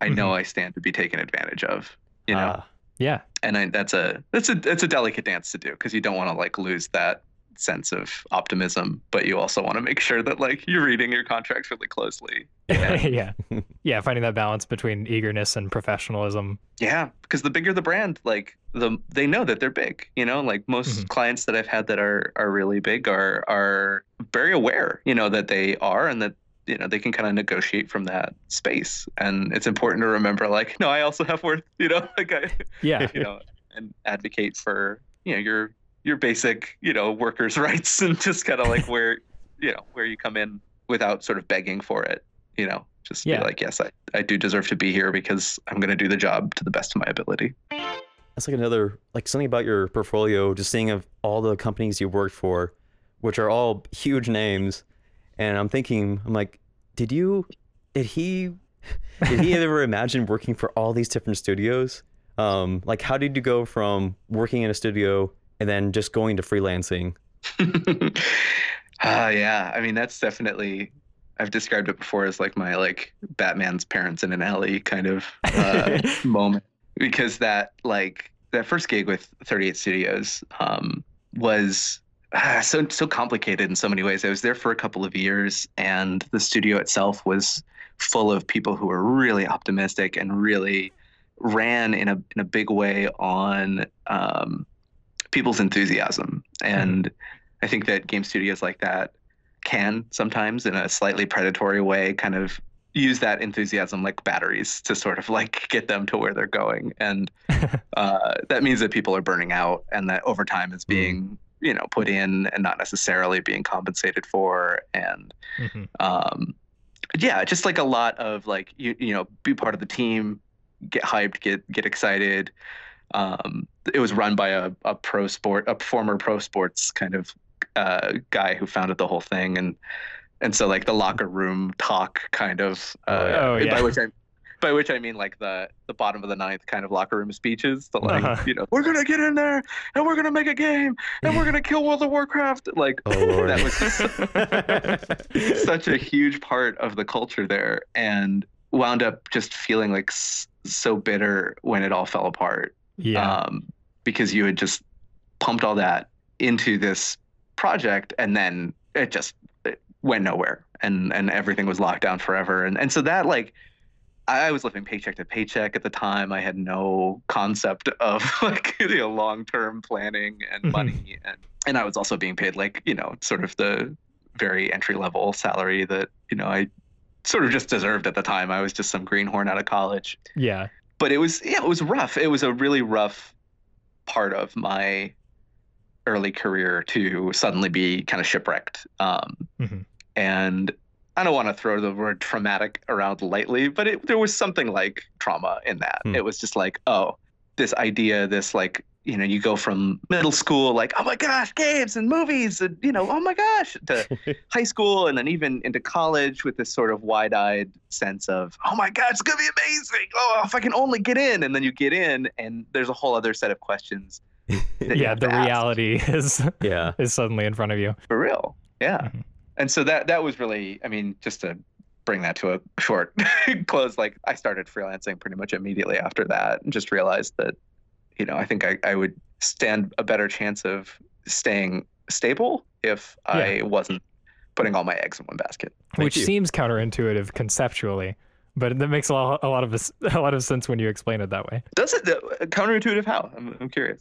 I know I stand to be taken advantage of. You know, Ah, yeah, and I, that's a that's a that's a delicate dance to do because you don't want to like lose that sense of optimism, but you also want to make sure that like you're reading your contracts really closely. yeah, yeah. Finding that balance between eagerness and professionalism. Yeah, because the bigger the brand, like the they know that they're big. You know, like most Mhm. clients that I've had that are are really big are are very aware, you know, that they are and that you know they can kind of negotiate from that space. And it's important to remember, like, no, I also have worth. You know, like I, Yeah, you know, and advocate for you know your your basic you know workers' rights and just kind of like where you know where you come in without sort of begging for it. You know, just Yeah. be like, yes, I, I do deserve to be here because I'm going to do the job to the best of my ability. That's like another like something about your portfolio, just seeing of all the companies you worked for, which are all huge names. And I'm thinking, I'm like, did you did he did he ever imagine working for all these different studios? Um, like how did you go from working in a studio and then just going to freelancing? Ah, yeah. I mean, that's definitely. I've described it before as like my like Batman's parents in an alley kind of uh, moment because that like that first gig with 38 Studios um, was ah, so so complicated in so many ways. I was there for a couple of years, and the studio itself was full of people who were really optimistic and really ran in a in a big way on um, people's enthusiasm. And I think that game studios like that can sometimes, in a slightly predatory way, kind of use that enthusiasm like batteries to sort of like get them to where they're going and uh, that means that people are burning out and that overtime is being you know put in and not necessarily being compensated for and Mhm. um, yeah just like a lot of like you, you know be part of the team get hyped get get excited um, it was run by a, a pro sport a former pro sports kind of uh, guy who founded the whole thing. And and so like the locker room talk kind of uh, Oh, yeah. Oh, by which I by which I mean like the the bottom of the ninth kind of locker room speeches the like Uh-huh. you know we're gonna get in there and we're gonna make a game and we're gonna kill World of Warcraft. Like Oh, that was just such a huge part of the culture there and wound up just feeling like so bitter when it all fell apart yeah. um, because you had just pumped all that into this project and then it just it went nowhere and and everything was locked down forever and and so that like I was living paycheck to paycheck at the time. I had no concept of like you know long term planning and Mhm. money, and and I was also being paid like you know sort of the very entry level salary that you know I sort of just deserved at the time. I was just some greenhorn out of college yeah. But it was yeah it was rough it was a really rough part of my early career to suddenly be kind of shipwrecked um, Mhm. and i don't want to throw the word traumatic around lightly but it, there was something like trauma in that Hmm. it was just like oh this idea this like you know you go from middle school like oh my gosh games and movies and you know oh my gosh to high school and then even into college with this sort of wide-eyed sense of oh my god it's gonna be amazing oh if i can only get in and then you get in and there's a whole other set of questions Yeah. The ask. reality is yeah. is suddenly in front of you. for real yeah Mhm. and so that that was really i mean just to bring that to a short close like i started freelancing pretty much immediately after that and just realized that you know i think i, I would stand a better chance of staying stable if i wasn't putting all my eggs in one basket Thank which you. seems counterintuitive conceptually, but that makes a lot, a lot of a lot of sense when you explain it that way. does it counterintuitive how i'm, I'm curious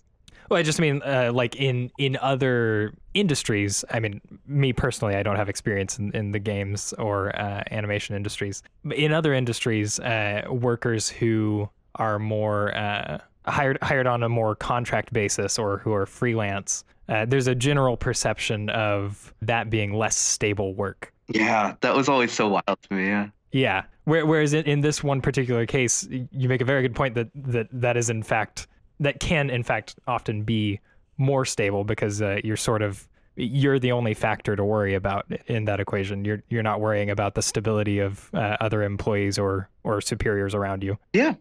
Well, I just mean uh, like in in other industries. I mean, me personally, I don't have experience in, in the games or uh, animation industries. But in other industries, uh, workers who are more uh, hired hired on a more contract basis or who are freelance, uh, there's a general perception of that being less stable work. yeah that was always so wild to me yeah Yeah. Whereas in, in this one particular case, you make a very good point that, that that is in fact that can in fact often be more stable because uh, you're sort of you're the only factor to worry about in that equation. You're you're not worrying about the stability of uh, other employees or or superiors around you. yeah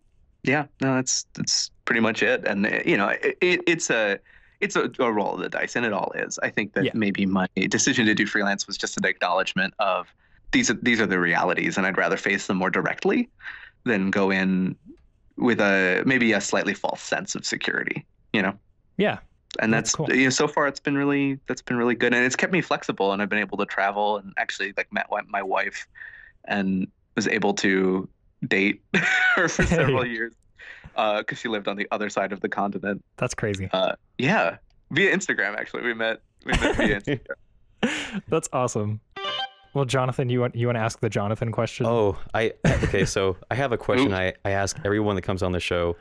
yeah no that's that's pretty much it and you know it, it, it's a it's a, a roll of the dice and it all is i think that Yeah. maybe my decision to do freelance was just an acknowledgement of these are these are the realities and i'd rather face them more directly than go in with a maybe a slightly false sense of security you know Yeah. and That's that's, cool. you know so far it's been really that's been really good and it's kept me flexible and i've been able to travel and actually like met my wife and was able to date her for several years Uh because she lived on the other side of the continent That's crazy. uh, yeah via instagram actually we met we met via instagram That's awesome. Well, Jonathan, you want you want to ask the Jonathan question? Oh, I okay. So I have a question I, I ask everyone that comes on the show,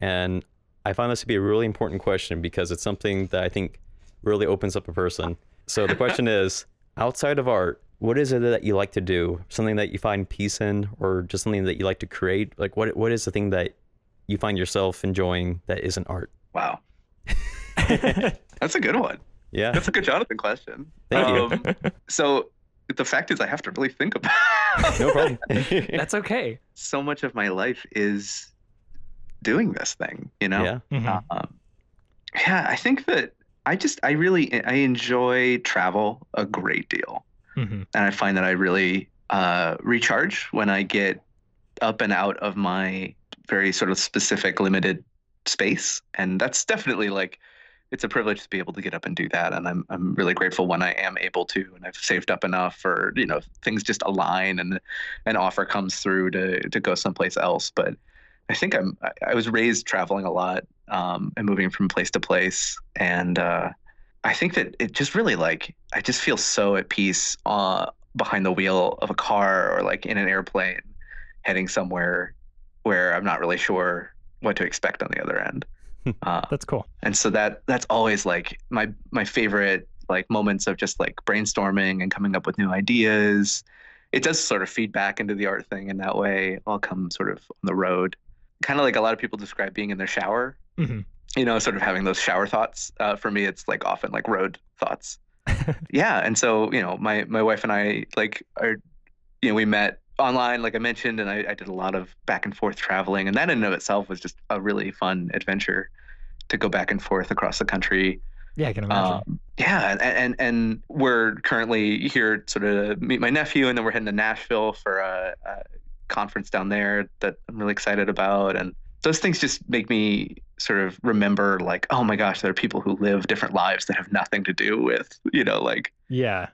and I find this to be a really important question because it's something that I think really opens up a person. So the question is, outside of art, what is it that you like to do? Something that you find peace in, or just something that you like to create? Like what what is the thing that you find yourself enjoying that isn't art? wow that's a good one Yeah. that's a good jonathan question Thank you. Um, so the fact is i have to really think about No problem. That's okay. so much of my life is doing this thing you know yeah. Mhm. um, yeah i think that i just i really i enjoy travel a great deal Mhm. and i find that i really uh, recharge when i get up and out of my very sort of specific limited space. And that's definitely like it's a privilege to be able to get up and do that. And I'm I'm really grateful when I am able to and I've saved up enough or you know things just align and an offer comes through to to go someplace else. But I think I'm I was raised traveling a lot um, and moving from place to place. And uh, I think that it just really like I just feel so at peace uh, behind the wheel of a car or like in an airplane heading somewhere where I'm not really sure what to expect on the other end. Uh, that's cool. And so that that's always like my my favorite like moments of just like brainstorming and coming up with new ideas. It does sort of feed back into the art thing in that way. I'll come sort of on the road, kind of like a lot of people describe being in their shower. Mm-hmm. You know, sort of having those shower thoughts. Uh, for me, it's like often like road thoughts. yeah, and so you know, my my wife and I like are, you know, we met online, like I mentioned, and I, I, did a lot of back and forth traveling, and that in and of itself was just a really fun adventure to go back and forth across the country. Yeah, I can imagine. Um, yeah, and, and and we're currently here sort of meet my nephew, and then we're heading to Nashville for a, a conference down there that I'm really excited about, and those things just make me sort of remember like oh my gosh there are people who live different lives that have nothing to do with you know like yeah.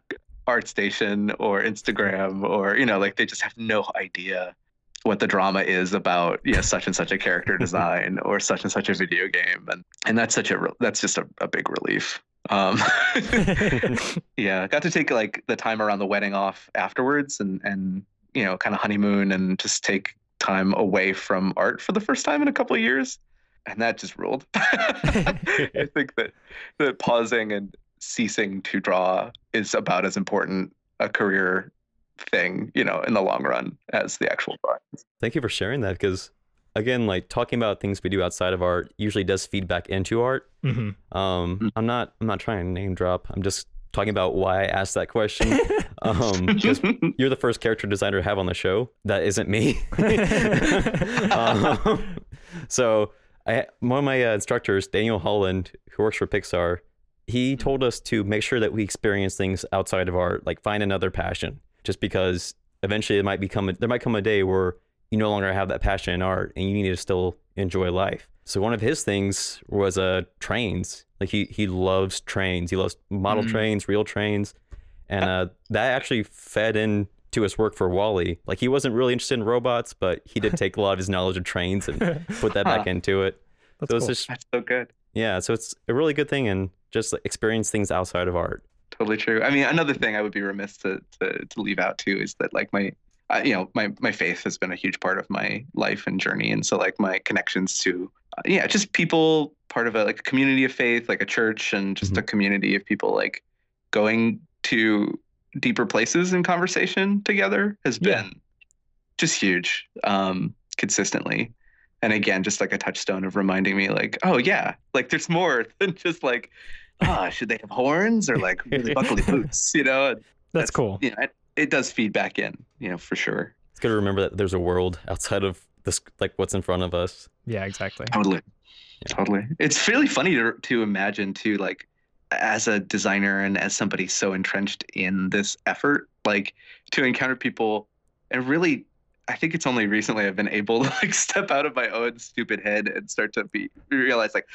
ArtStation or Instagram or you know like they just have no idea what the drama is about you know such and such a character design or such and such a video game. And and that's such a that's just a, a big relief. Um yeah got to take like the time around the wedding off afterwards and and you know kind of honeymoon and just take time away from art for the first time in a couple of years and that just ruled i think that that pausing and ceasing to draw is about as important a career thing, you know, in the long run as the actual drawing. Thank you for sharing that because again, like talking about things we do outside of art usually does feedback into art. Mm-hmm. Um, mm-hmm. I'm not I'm not trying to name drop. I'm just talking about why I asked that question. um, you're the first character designer to have on the show. That isn't me. um, so I one of my uh, instructors, Daniel Holland, who works for Pixar, he told us to make sure that we experience things outside of art, like find another passion. Just because eventually it might become a, there might come a day where you no longer have that passion in art and you need to still enjoy life. So one of his things was uh trains. Like he he loves trains. He loves model mm. trains, real trains, and uh, that actually fed in to his work for WALL-E. Like he wasn't really interested in robots, but he did take a lot of his knowledge of trains and put that huh. back into it. That's so cool. Just, That's so good. Yeah, so it's a really good thing and just experience things outside of art. Totally true. I mean, another thing I would be remiss to to, to leave out too is that like my uh, you know my my faith has been a huge part of my life and journey. And so like my connections to uh, yeah just people part of a like a community of faith like a church and just mm-hmm. a community of people like going to deeper places in conversation together has yeah. been just huge um consistently. And again just like a touchstone of reminding me like oh yeah like there's more than just like ah oh, should they have horns or like really buckly boots? You know? That's, that's cool. you know it, does feed back in you know for sure. It's good to remember that there's a world outside of this like what's in front of us. Yeah exactly. Totally. Yeah. totally. It's really funny to, to imagine too like as a designer and as somebody so entrenched in this effort like to encounter people and really I think it's only recently I've been able to like step out of my own stupid head and start to be realize like,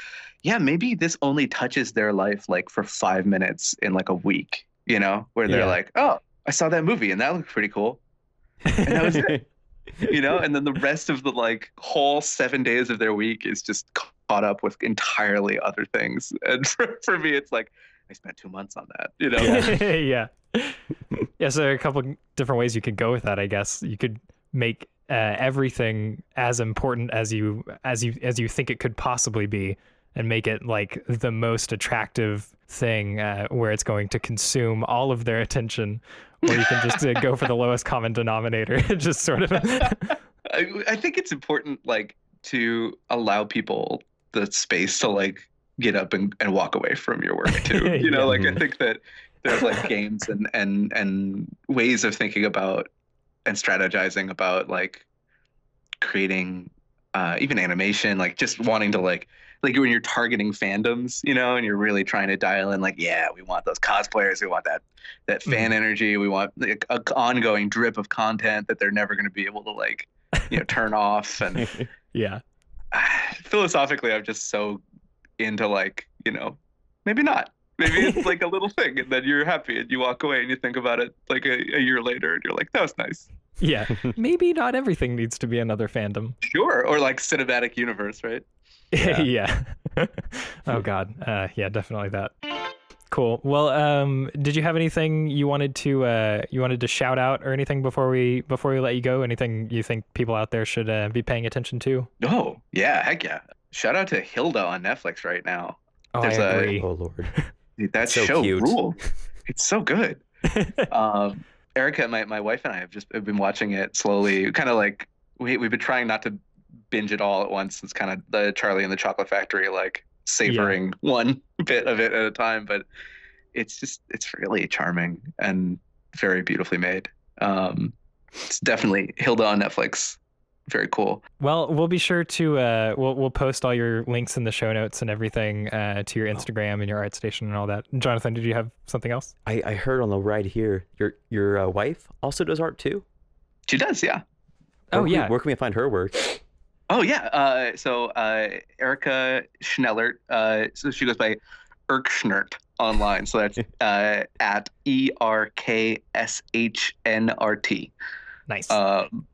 yeah, maybe this only touches their life like for five minutes in like a week, you know, where they're yeah. like, oh, I saw that movie and that looked pretty cool. And that was it. you know, and then the rest of the like whole seven days of their week is just caught up with entirely other things. And for, for me, it's like, I spent two months on that, you know? Yeah. yeah. yeah. So a couple different ways you could go with that, I guess. You could make uh, everything as important as you as you as you think it could possibly be and make it like the most attractive thing uh, where it's going to consume all of their attention or you can just uh, go for the lowest common denominator just sort of I, I think it's important like to allow people the space to like get up and, and walk away from your work too you know yeah. like i think that there's like games and and and ways of thinking about and strategizing about like creating uh, even animation, like just wanting to like like when you're targeting fandoms, you know, and you're really trying to dial in like, yeah, we want those cosplayers, we want that that fan mm-hmm. energy, we want like a ongoing drip of content that they're never going to be able to like, you know, turn off and yeah. Philosophically, I'm just so into like, you know, maybe not. Maybe it's like a little thing, and then you're happy, and you walk away, and you think about it like a, a year later, and you're like, that was nice. Yeah. Maybe not everything needs to be another fandom. Sure, or like cinematic universe, right? Yeah. oh God. Uh, yeah, definitely that. Cool. Well, um, did you have anything you wanted to uh, you wanted to shout out or anything before we before we let you go? Anything you think people out there should uh, be paying attention to? Oh yeah, heck yeah! Shout out to Hilda on Netflix right now. Oh, There's I a- agree. Oh lord. Dude, that So show cute. ruled. It's so good. um, Erica, my, my wife and I have just have been watching it slowly. Kind of like we we've been trying not to binge it all at once. It's kind of the Charlie and the Chocolate Factory, like savoring one bit of it at a time. But it's just it's really charming and very beautifully made. Um, it's definitely Hilda on Netflix. Very cool. Well, we'll be sure to uh, we'll we'll post all your links in the show notes and everything uh, to your Instagram and your ArtStation and all that. Jonathan, did you have something else? I, I heard on the ride here, your your uh, wife also does art too. She does, yeah. Oh Where can we- yeah. where can we find her work? Oh yeah. Uh, so uh, Erica Shnellert. Uh, so she goes by Erkschnert online. So that's uh, at E R K S H N R T. Nice. Um,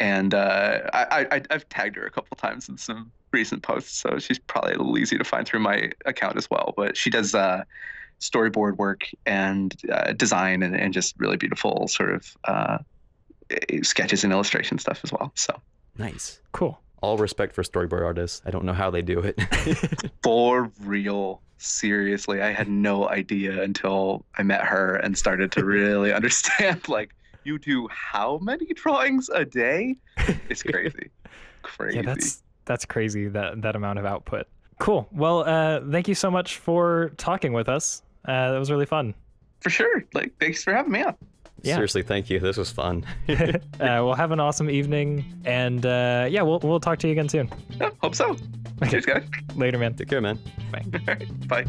and uh, I, I I've tagged her a couple times in some recent posts, so she's probably a little easy to find through my account as well. But she does uh, storyboard work and uh, design and, and just really beautiful sort of uh, sketches and illustration stuff as well. So. Nice. cool. All respect for storyboard artists. I don't know how they do it. For real. Seriously, I had no idea until I met her and started to really understand like you do how many drawings a day? It's crazy. Crazy. Yeah, that's that's crazy that that amount of output. Cool. Well, uh, thank you so much for talking with us. Uh, that was really fun. for sure. Like thanks for having me on. Yeah. Seriously, thank you. This was fun. uh, we'll have an awesome evening, and uh, yeah, we'll we'll talk to you again soon. Yeah, hope so. Cheers guys. Later, man. Take care, man. Bye. Bye.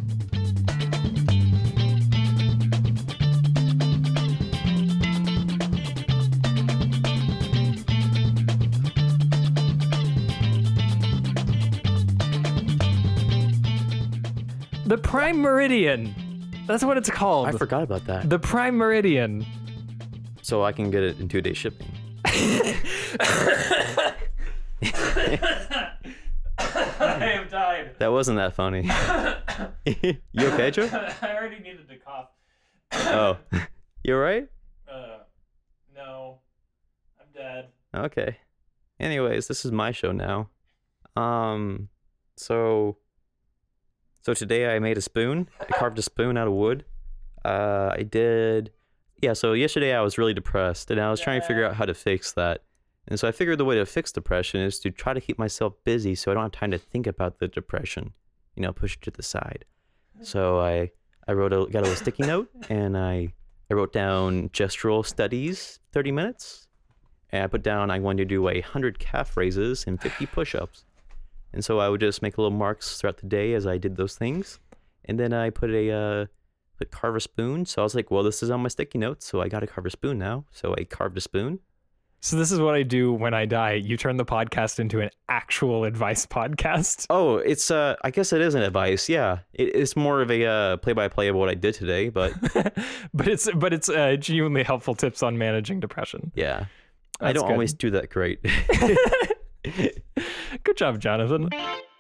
The Prime Meridian. That's what it's called. I forgot about that. the Prime Meridian. So I can get it in two day shipping. I have died. That wasn't that funny. you okay, Joe? I already needed to cough. Oh, you alright? Uh, no, I'm dead. Okay. Anyways, this is my show now. Um, so, so today I made a spoon. I carved a spoon out of wood. Uh, I did. Yeah. So yesterday I was really depressed, and I was trying to figure out how to fix that. And so I figured the way to fix depression is to try to keep myself busy, so I don't have time to think about the depression. You know, push it to the side. So I I wrote a got a little sticky note, and I I wrote down gestural studies, thirty minutes. And I put down I wanted to do a hundred calf raises and fifty push-ups. And so I would just make little marks throughout the day as I did those things. And then I put a uh, put carve a spoon. So I was like, well, this is on my sticky notes, so I got to carve a spoon now. So I carved a spoon. So this is what I do when I die. You turn the podcast into an actual advice podcast. Oh, it's uh, I guess it is an advice. Yeah, it, it's more of a uh, play-by-play of what I did today, but but it's but it's uh, genuinely helpful tips on managing depression. yeah, I don't good. always do that great. Good job, Jonathan.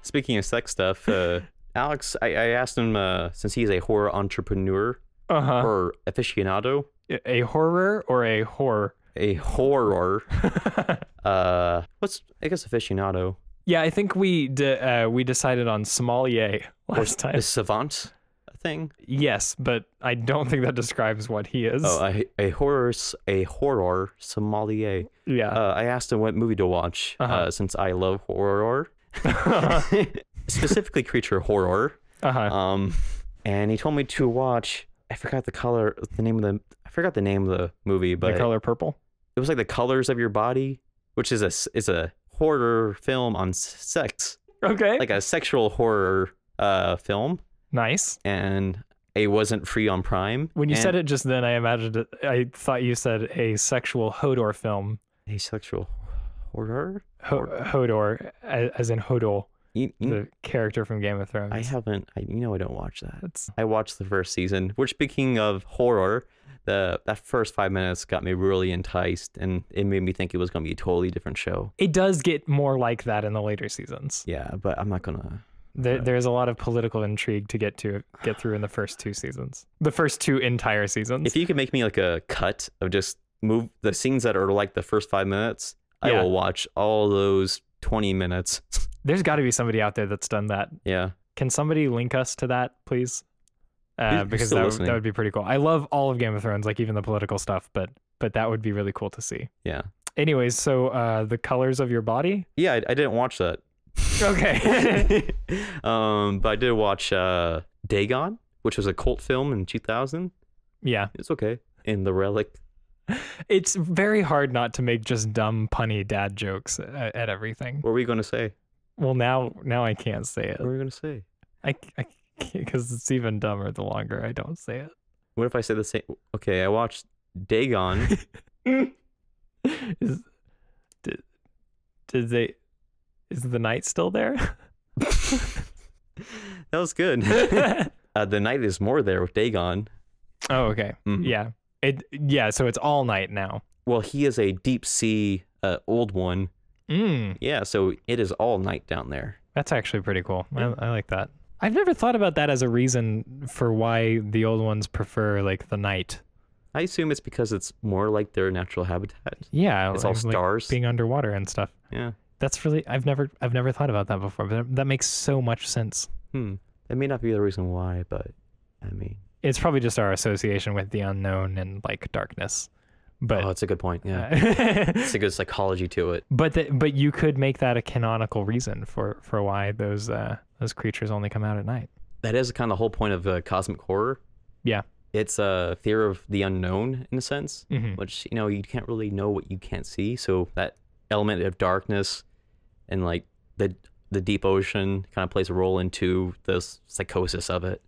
Speaking of sex stuff, uh, Alex, I, I asked him uh, since he's a horror entrepreneur Uh huh. or aficionado, A horror or a horror? a horror. Uh, what's I guess aficionado yeah, I think we de- uh, we decided on sommelier last time. is savant a thing? Yes, but I don't think that describes what he is. Oh, a a horror a horror sommelier. yeah. Uh, I asked him what movie to watch Uh-huh. uh, since I love horror, specifically creature horror. uh-huh. Um, and he told me to watch. I forgot the color, the name of the. I forgot the name of the movie, but the color purple. it was like the colors of your body, which is a is a horror film on sex, Okay. like a sexual horror uh film, nice. and it wasn't free on Prime. When you and said it just then, I imagined it. I thought you said a sexual Hodor film. a sexual horror. Ho- Hodor, as in Hodor. You, you, the character from Game of Thrones. I haven't. I, you know, I don't watch that. That's I watched the first season. Which, speaking of horror, the that first five minutes got me really enticed, and it made me think it was going to be a totally different show. it does get more like that in the later seasons. Yeah, but I'm not gonna. There, there's a lot of political intrigue to get to get through in the first two seasons. The first two entire seasons. If you could make me like a cut of just move the scenes that are like the first five minutes, I will watch all those 20 minutes. There's got to be somebody out there that's done that. yeah. Can somebody link us to that, please? Uh, because that, would- that would be pretty cool. I love all of Game of Thrones, like even the political stuff, but but that would be really cool to see. Yeah. Anyways, so uh, the colors of your body. Yeah, I, I didn't watch that. Okay. um, but I did watch uh, Dagon, which was a cult film in 2000. yeah, It's okay. In The Relic. it's very hard not to make just dumb punny dad jokes at, at everything. What were we going to say? Well, now now I can't say it. What are you going to say? I I because it's even dumber the longer I don't say it. What if I say the same? Okay, I watched Dagon. is did, did they is the night still there? that was good. uh, the night is more there with Dagon. oh, okay. Mhm. Yeah. It yeah, so it's all night now. Well, he is a deep sea uh, old one. Mm, Yeah, so it is all night down there. that's actually pretty cool. I, I like that. I've never thought about that as a reason for why the old ones prefer like the night. I assume it's because it's more like their natural habitat. Yeah, It's all like stars. being underwater and stuff. Yeah. That's really I've never I've never thought about that before, but that makes so much sense. Hmm. That may not be the reason why, but I mean, It's probably just our association with the unknown and like darkness. But oh, it's a good point. Yeah, it's a good psychology to it. but the, but you could make that a canonical reason for for why those uh those creatures only come out at night. That is kind of the whole point of uh, cosmic horror. Yeah. It's a fear of the unknown in a sense, hmm which you know you can't really know what you can't see. So that element of darkness and like the the deep ocean kind of plays a role into the psychosis of it.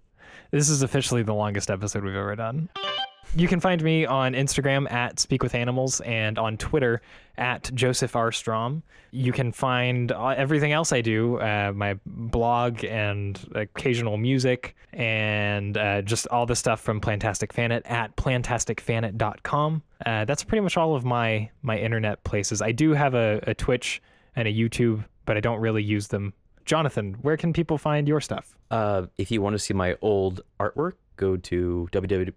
This is officially the longest episode we've ever done. You can find me on Instagram at Speak with Animals and on Twitter at Joseph R. Strom. You can find uh, everything else I do, uh, my blog and occasional music, and uh, just all the stuff from Plantastic Fanet at plantasticfanet.com. Uh, that's pretty much all of my my internet places. I do have a, a Twitch and a YouTube, but I don't really use them. Jonathan, where can people find your stuff? Uh, if you want to see my old artwork, go to www.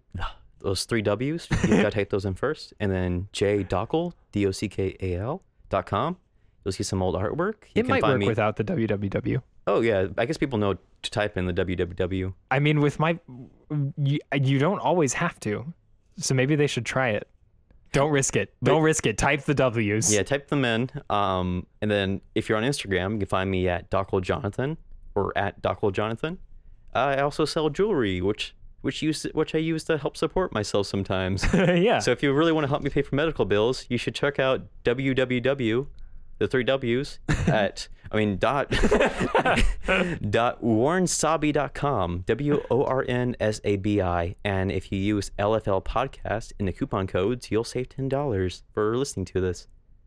Those three W's, you gotta type those in first, and then J Dockal, D O C K A L dot com. You'll see some old artwork. You it can might find work me. without the www. Oh yeah, I guess people know to type in the www. I mean, with my, you, you don't always have to, so maybe they should try it. Don't risk it. Don't risk it. Type the W's. Yeah, type them in. Um, and then if you're on Instagram, you can find me at Dockal Jonathan or at Dockal Jonathan. I also sell jewelry, which which use which I use to help support myself sometimes. yeah. so if you really want to help me pay for medical bills, you should check out www, the three W's at I mean dot dot wornsabi.com w o r n s a b i and if you use LFL podcast in the coupon codes, you'll save ten dollars for listening to this.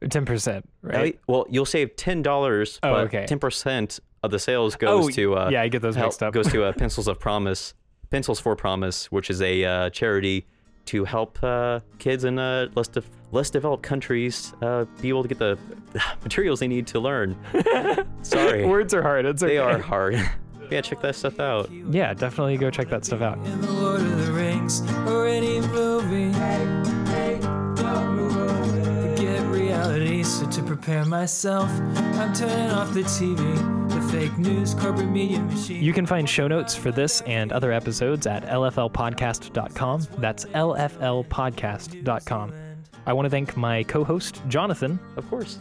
ten percent, right? Well, you'll save ten dollars, Oh, but okay. ten percent of the sales goes Oh, to uh, yeah, I get those help- up. goes to uh, Pencils of Promise, Pencils for Promise, which is a uh, charity to help uh, kids in uh, less de- less developed countries uh, be able to get the materials they need to learn. Sorry, Words are hard. It's okay. they are hard. yeah, check that stuff out. Yeah, definitely go check that stuff out. Prepare myself, I'm turning off the TV, the fake news, corporate media machine. You can find show notes for this and other episodes at lflpodcast.com. That's lflpodcast.com. I want to thank my co-host Jonathan Of course.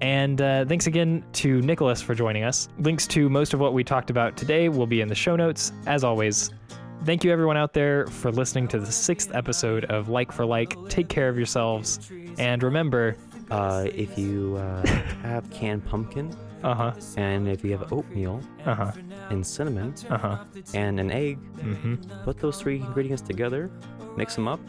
And uh, thanks again to Nicholas for joining us. Links to most of what we talked about today will be in the show notes. As always, thank you everyone out there for listening to the sixth episode of Like for Like. Take care of yourselves. And remember, Uh, if you uh, have canned pumpkin uh huh, and if you have oatmeal uh huh, and cinnamon uh huh. and an egg, Mm put those three ingredients together, mix them up,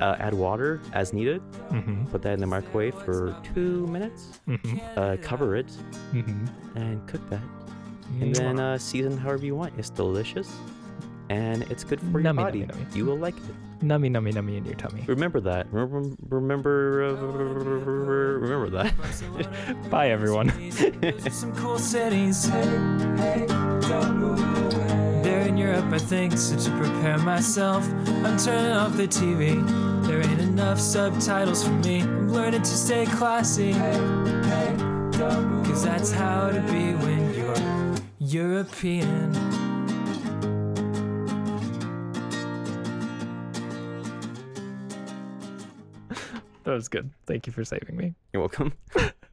uh, add water as needed, hmm. Mm hmm. put that in the microwave for two minutes, Mm hmm. uh, cover it, Mm hmm. and cook that. and then uh, season however you want. It's delicious, and it's good for your body. nummy, nummy. You will like it. nummy, nummy, nummy in your tummy. Remember that. Remember, remember, uh, remember that. Bye, everyone. Some cool cities. They're in Europe, I think, so to prepare myself, I'm turning off the TV. There ain't enough subtitles for me. I'm learning to stay classy. Cause that's how to be when you're European. That was good. Thank you for saving me. You're welcome.